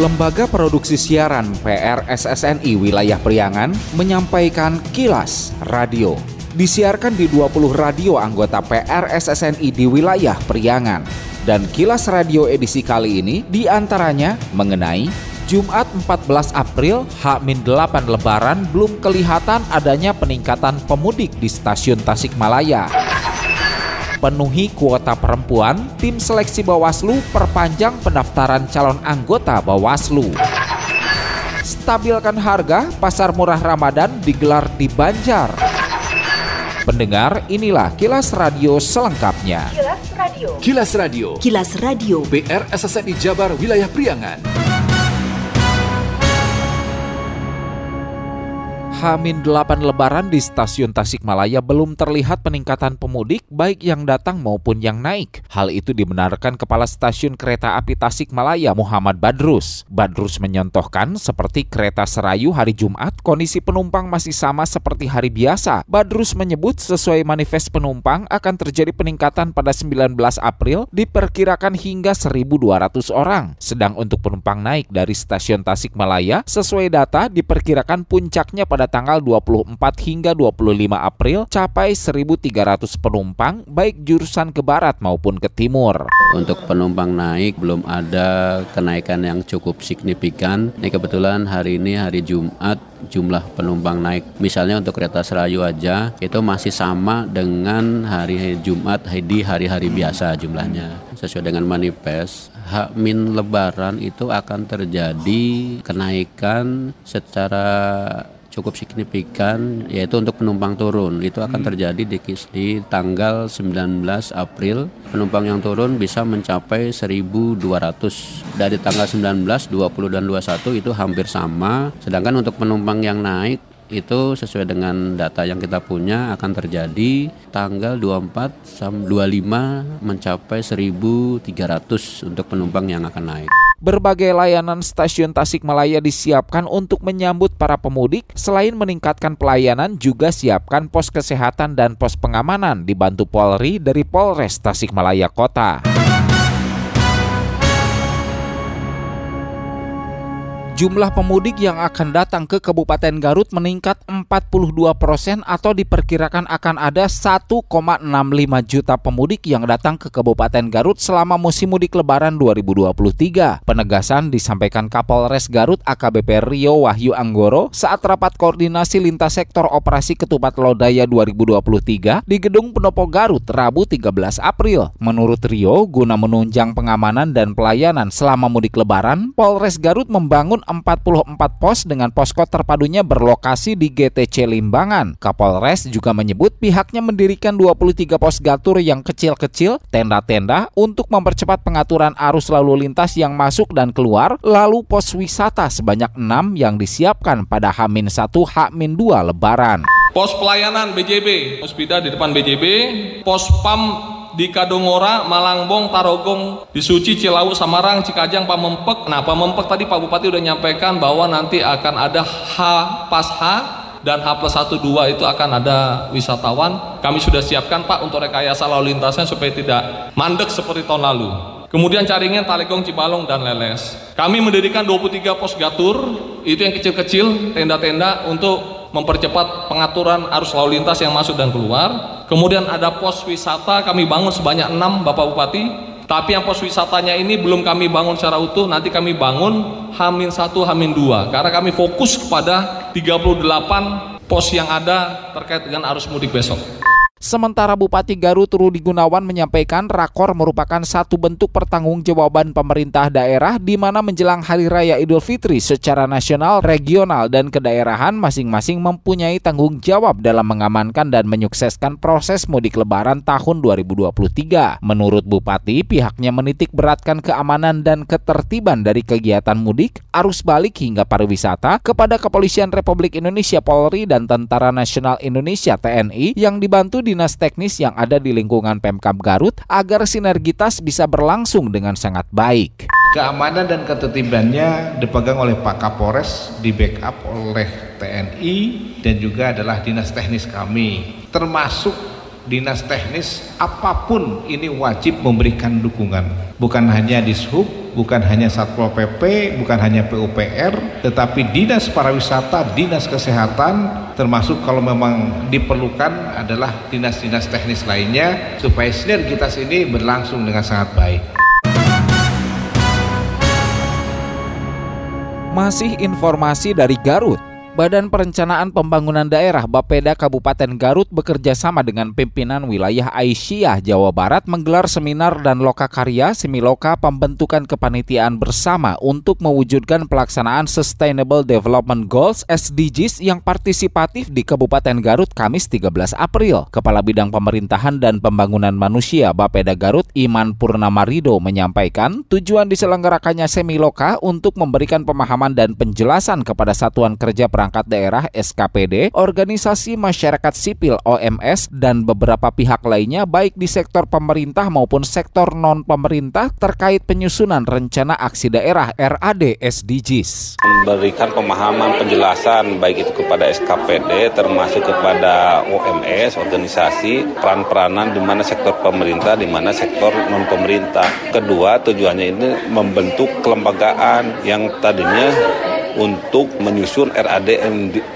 Lembaga Produksi Siaran PRSSNI Wilayah Priangan menyampaikan kilas radio. Disiarkan di 20 radio anggota PRSSNI di wilayah Priangan. Dan kilas radio edisi kali ini di antaranya mengenai Jumat 14 April H-8 Lebaran belum kelihatan adanya peningkatan pemudik di stasiun Tasikmalaya penuhi kuota perempuan, tim seleksi Bawaslu perpanjang pendaftaran calon anggota Bawaslu. Stabilkan harga, pasar murah Ramadan digelar di Banjar. Pendengar, inilah kilas radio selengkapnya. Kilas Radio. Kilas Radio. Kilas Radio. PR SSNI Jabar Wilayah Priangan. Hamin 8 Lebaran di stasiun Tasikmalaya belum terlihat peningkatan pemudik baik yang datang maupun yang naik. Hal itu dibenarkan Kepala Stasiun Kereta Api Tasikmalaya Muhammad Badrus. Badrus menyontohkan seperti kereta Serayu hari Jumat, kondisi penumpang masih sama seperti hari biasa. Badrus menyebut sesuai manifest penumpang akan terjadi peningkatan pada 19 April diperkirakan hingga 1.200 orang. Sedang untuk penumpang naik dari stasiun Tasikmalaya sesuai data diperkirakan puncaknya pada tanggal 24 hingga 25 April capai 1.300 penumpang baik jurusan ke barat maupun ke timur. Untuk penumpang naik belum ada kenaikan yang cukup signifikan. Ini kebetulan hari ini hari Jumat jumlah penumpang naik. Misalnya untuk kereta Serayu aja itu masih sama dengan hari Jumat di hari-hari biasa jumlahnya. Sesuai dengan manifest, hak min lebaran itu akan terjadi kenaikan secara cukup signifikan yaitu untuk penumpang turun itu akan hmm. terjadi di, di tanggal 19 April penumpang yang turun bisa mencapai 1200 dari tanggal 19, 20 dan 21 itu hampir sama sedangkan untuk penumpang yang naik itu sesuai dengan data yang kita punya akan terjadi tanggal 24 sampai 25 mencapai 1300 untuk penumpang yang akan naik. Berbagai layanan stasiun Tasikmalaya disiapkan untuk menyambut para pemudik. Selain meningkatkan pelayanan, juga siapkan pos kesehatan dan pos pengamanan dibantu Polri dari Polres Tasikmalaya Kota. Jumlah pemudik yang akan datang ke Kabupaten Garut meningkat 42 persen atau diperkirakan akan ada 1,65 juta pemudik yang datang ke Kabupaten Garut selama musim mudik Lebaran 2023. Penegasan disampaikan Kapolres Garut AKBP Rio Wahyu Anggoro saat rapat koordinasi lintas sektor operasi Ketupat Lodaya 2023 di Gedung Penopo Garut Rabu 13 April. Menurut Rio, guna menunjang pengamanan dan pelayanan selama mudik Lebaran, Polres Garut membangun 44 pos dengan posko terpadunya berlokasi di GTC Limbangan. Kapolres juga menyebut pihaknya mendirikan 23 pos gatur yang kecil-kecil, tenda-tenda untuk mempercepat pengaturan arus lalu lintas yang masuk dan keluar, lalu pos wisata sebanyak 6 yang disiapkan pada H-1 H-2 Lebaran. Pos pelayanan BJB, Hospida di depan BJB, pos PAM di Kadongora, Malangbong, Tarogong, di Suci, Cilawu, Samarang, Cikajang, Pamempek. Nah, Pamempek tadi Pak Bupati udah nyampaikan bahwa nanti akan ada H pas H dan H plus 1 2 itu akan ada wisatawan. Kami sudah siapkan Pak untuk rekayasa lalu lintasnya supaya tidak mandek seperti tahun lalu. Kemudian Caringin, Talegong, Cibalong, dan Leles. Kami mendirikan 23 pos gatur, itu yang kecil-kecil, tenda-tenda untuk mempercepat pengaturan arus lalu lintas yang masuk dan keluar. Kemudian ada pos wisata kami bangun sebanyak 6 Bapak Bupati. Tapi yang pos wisatanya ini belum kami bangun secara utuh, nanti kami bangun Hamin 1, Hamin 2. Karena kami fokus kepada 38 pos yang ada terkait dengan arus mudik besok. Sementara Bupati Garut Rudi Gunawan menyampaikan rakor merupakan satu bentuk pertanggungjawaban pemerintah daerah di mana menjelang Hari Raya Idul Fitri secara nasional, regional, dan kedaerahan masing-masing mempunyai tanggung jawab dalam mengamankan dan menyukseskan proses mudik lebaran tahun 2023. Menurut Bupati, pihaknya menitik beratkan keamanan dan ketertiban dari kegiatan mudik, arus balik hingga pariwisata kepada Kepolisian Republik Indonesia Polri dan Tentara Nasional Indonesia TNI yang dibantu dinas teknis yang ada di lingkungan Pemkab Garut agar sinergitas bisa berlangsung dengan sangat baik. Keamanan dan ketertibannya dipegang oleh Pak Kapolres, di backup oleh TNI dan juga adalah dinas teknis kami. Termasuk dinas teknis apa pun ini wajib memberikan dukungan. Bukan hanya di Dishub, bukan hanya Satpol PP, bukan hanya PUPR, tetapi Dinas Pariwisata, Dinas Kesehatan, termasuk kalau memang diperlukan adalah dinas-dinas teknis lainnya supaya sinergitas ini berlangsung dengan sangat baik. Masih informasi dari Garut. Badan Perencanaan Pembangunan Daerah Bapeda Kabupaten Garut bekerja sama dengan pimpinan wilayah Aisyah Jawa Barat menggelar seminar dan loka karya semiloka pembentukan kepanitiaan bersama untuk mewujudkan pelaksanaan Sustainable Development Goals SDGs yang partisipatif di Kabupaten Garut Kamis 13 April. Kepala Bidang Pemerintahan dan Pembangunan Manusia Bapeda Garut Iman Purnamarido menyampaikan tujuan diselenggarakannya semiloka untuk memberikan pemahaman dan penjelasan kepada satuan kerja perangkat daerah SKPD, organisasi masyarakat sipil OMS, dan beberapa pihak lainnya baik di sektor pemerintah maupun sektor non-pemerintah terkait penyusunan rencana aksi daerah RAD SDGs. Memberikan pemahaman penjelasan baik itu kepada SKPD termasuk kepada OMS, organisasi, peran-peranan di mana sektor pemerintah, di mana sektor non-pemerintah. Kedua, tujuannya ini membentuk kelembagaan yang tadinya untuk menyusun RAD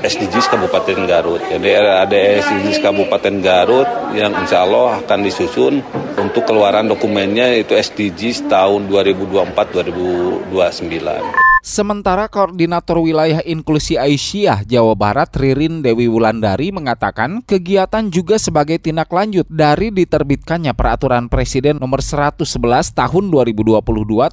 SDGs Kabupaten Garut. Jadi RAD SDGs Kabupaten Garut yang insya Allah akan disusun untuk keluaran dokumennya itu SDGs tahun 2024-2029. Sementara Koordinator Wilayah Inklusi Aisyah Jawa Barat Ririn Dewi Wulandari mengatakan kegiatan juga sebagai tindak lanjut dari diterbitkannya Peraturan Presiden Nomor 111 Tahun 2022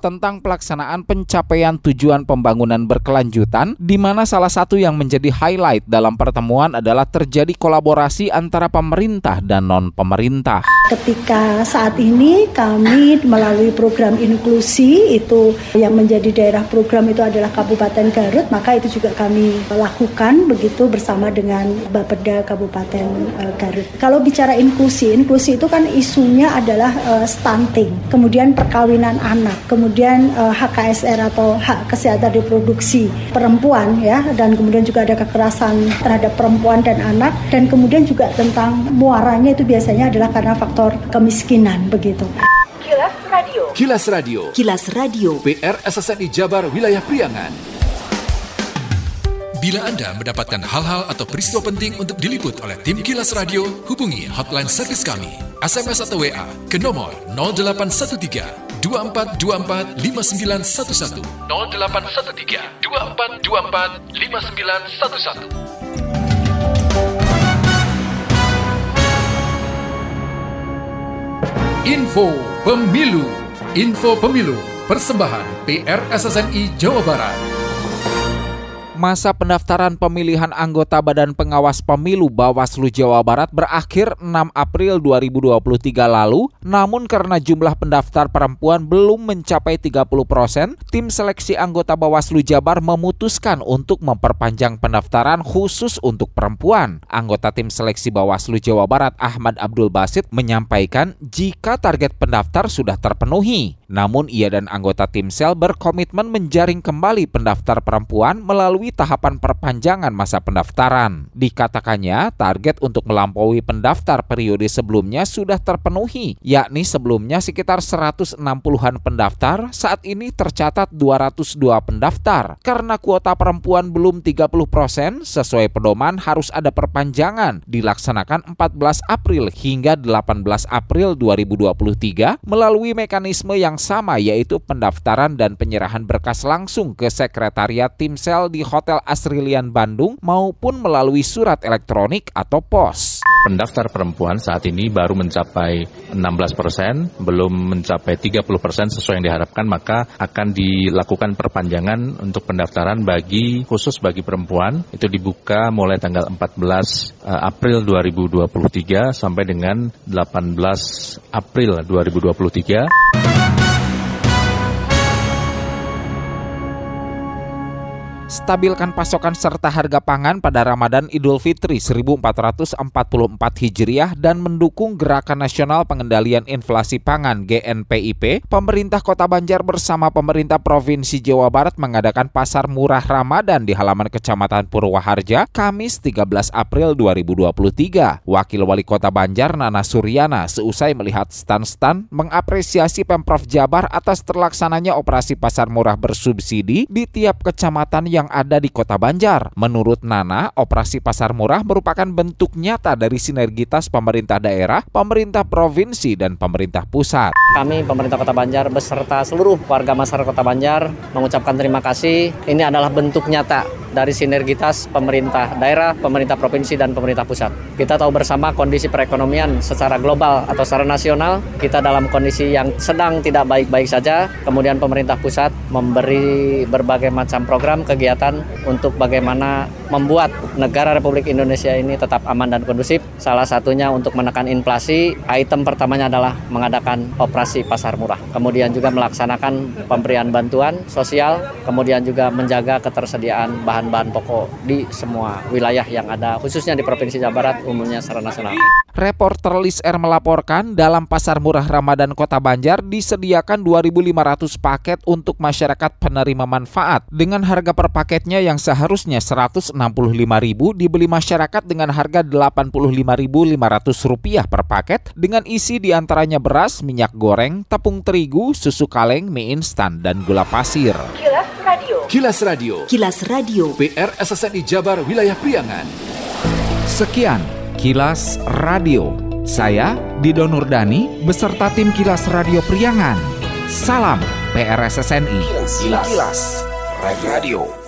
tentang pelaksanaan pencapaian tujuan pembangunan berkelanjutan di mana salah satu yang menjadi highlight dalam pertemuan adalah terjadi kolaborasi antara pemerintah dan non-pemerintah. Ketika saat ini kami melalui program inklusi itu yang menjadi daerah program itu adalah Kabupaten Garut, maka itu juga kami lakukan begitu bersama dengan Bapeda Kabupaten uh, Garut. Kalau bicara inklusi, inklusi itu kan isunya adalah uh, stunting, kemudian perkawinan anak, kemudian uh, eh, HKSR atau hak kesehatan reproduksi perempuan ya, dan kemudian juga ada kekerasan terhadap perempuan dan anak, dan kemudian juga tentang muaranya itu biasanya adalah karena faktor kemiskinan begitu. Kilas Radio. Kilas Radio. Kilas Radio. PR SSNI Jabar Wilayah Priangan. Bila Anda mendapatkan hal-hal atau peristiwa penting untuk diliput oleh tim Kilas Radio, hubungi hotline servis kami, SMS atau WA ke nomor 0813 2424 5911 0813 2424 5911 Info Pemilu. Info Pemilu. Persembahan PRSSNI Jawa Barat Masa pendaftaran pemilihan anggota Badan Pengawas Pemilu Bawaslu Jawa Barat berakhir 6 April 2023 lalu, namun karena jumlah pendaftar perempuan belum mencapai 30 persen, tim seleksi anggota Bawaslu Jabar memutuskan untuk memperpanjang pendaftaran khusus untuk perempuan. Anggota tim seleksi Bawaslu Jawa Barat Ahmad Abdul Basit menyampaikan jika target pendaftar sudah terpenuhi. Namun ia dan anggota tim sel berkomitmen menjaring kembali pendaftar perempuan melalui tahapan perpanjangan masa pendaftaran. Dikatakannya, target untuk melampaui pendaftar periode sebelumnya sudah terpenuhi, yakni sebelumnya sekitar 160-an pendaftar, saat ini tercatat 202 pendaftar. Karena kuota perempuan belum 30 persen, sesuai pedoman harus ada perpanjangan dilaksanakan 14 April hingga 18 April 2023 melalui mekanisme yang sama yaitu pendaftaran dan penyerahan berkas langsung ke sekretariat tim sel di Hotel Hotel Asrilian Bandung maupun melalui surat elektronik atau pos. Pendaftar perempuan saat ini baru mencapai 16 persen, belum mencapai 30 persen sesuai yang diharapkan, maka akan dilakukan perpanjangan untuk pendaftaran bagi khusus bagi perempuan itu dibuka mulai tanggal 14 eh, April 2023 sampai dengan 18 April 2023. Stabilkan pasokan serta harga pangan pada Ramadan Idul Fitri 1444 Hijriah dan mendukung Gerakan Nasional Pengendalian Inflasi Pangan GNPIP, pemerintah Kota Banjar bersama pemerintah Provinsi Jawa Barat mengadakan pasar murah Ramadan di halaman Kecamatan Purwaharja Kamis 13 April 2023. Wakil Wali Kota Banjar Nana Suryana seusai melihat stan-stan mengapresiasi Pemprov Jabar atas terlaksananya operasi pasar murah bersubsidi di tiap kecamatan yang ada di Kota Banjar. Menurut Nana, operasi pasar murah merupakan bentuk nyata dari sinergitas pemerintah daerah, pemerintah provinsi, dan pemerintah pusat. Kami pemerintah Kota Banjar beserta seluruh warga masyarakat Kota Banjar mengucapkan terima kasih. Ini adalah bentuk nyata dari sinergitas pemerintah daerah, pemerintah provinsi, dan pemerintah pusat. Kita tahu bersama kondisi perekonomian secara global atau secara nasional, kita dalam kondisi yang sedang tidak baik-baik saja. Kemudian pemerintah pusat memberi berbagai macam program kegiatan untuk bagaimana membuat negara Republik Indonesia ini tetap aman dan kondusif. Salah satunya untuk menekan inflasi, item pertamanya adalah mengadakan operasi pasar murah. Kemudian juga melaksanakan pemberian bantuan sosial, kemudian juga menjaga ketersediaan bahan bahan-bahan pokok di semua wilayah yang ada, khususnya di Provinsi Jawa Barat, umumnya secara nasional. Reporter Lis R melaporkan dalam pasar murah Ramadan Kota Banjar disediakan 2.500 paket untuk masyarakat penerima manfaat dengan harga per paketnya yang seharusnya Rp165.000 dibeli masyarakat dengan harga Rp85.500 per paket dengan isi di antaranya beras, minyak goreng, tepung terigu, susu kaleng, mie instan, dan gula pasir. Kilas Radio. Kilas Radio. PR SSNI Jabar Wilayah Priangan. Sekian Kilas Radio. Saya Dido Nurdani beserta tim Kilas Radio Priangan. Salam PRSSNI. Kilas, Kilas. Radio.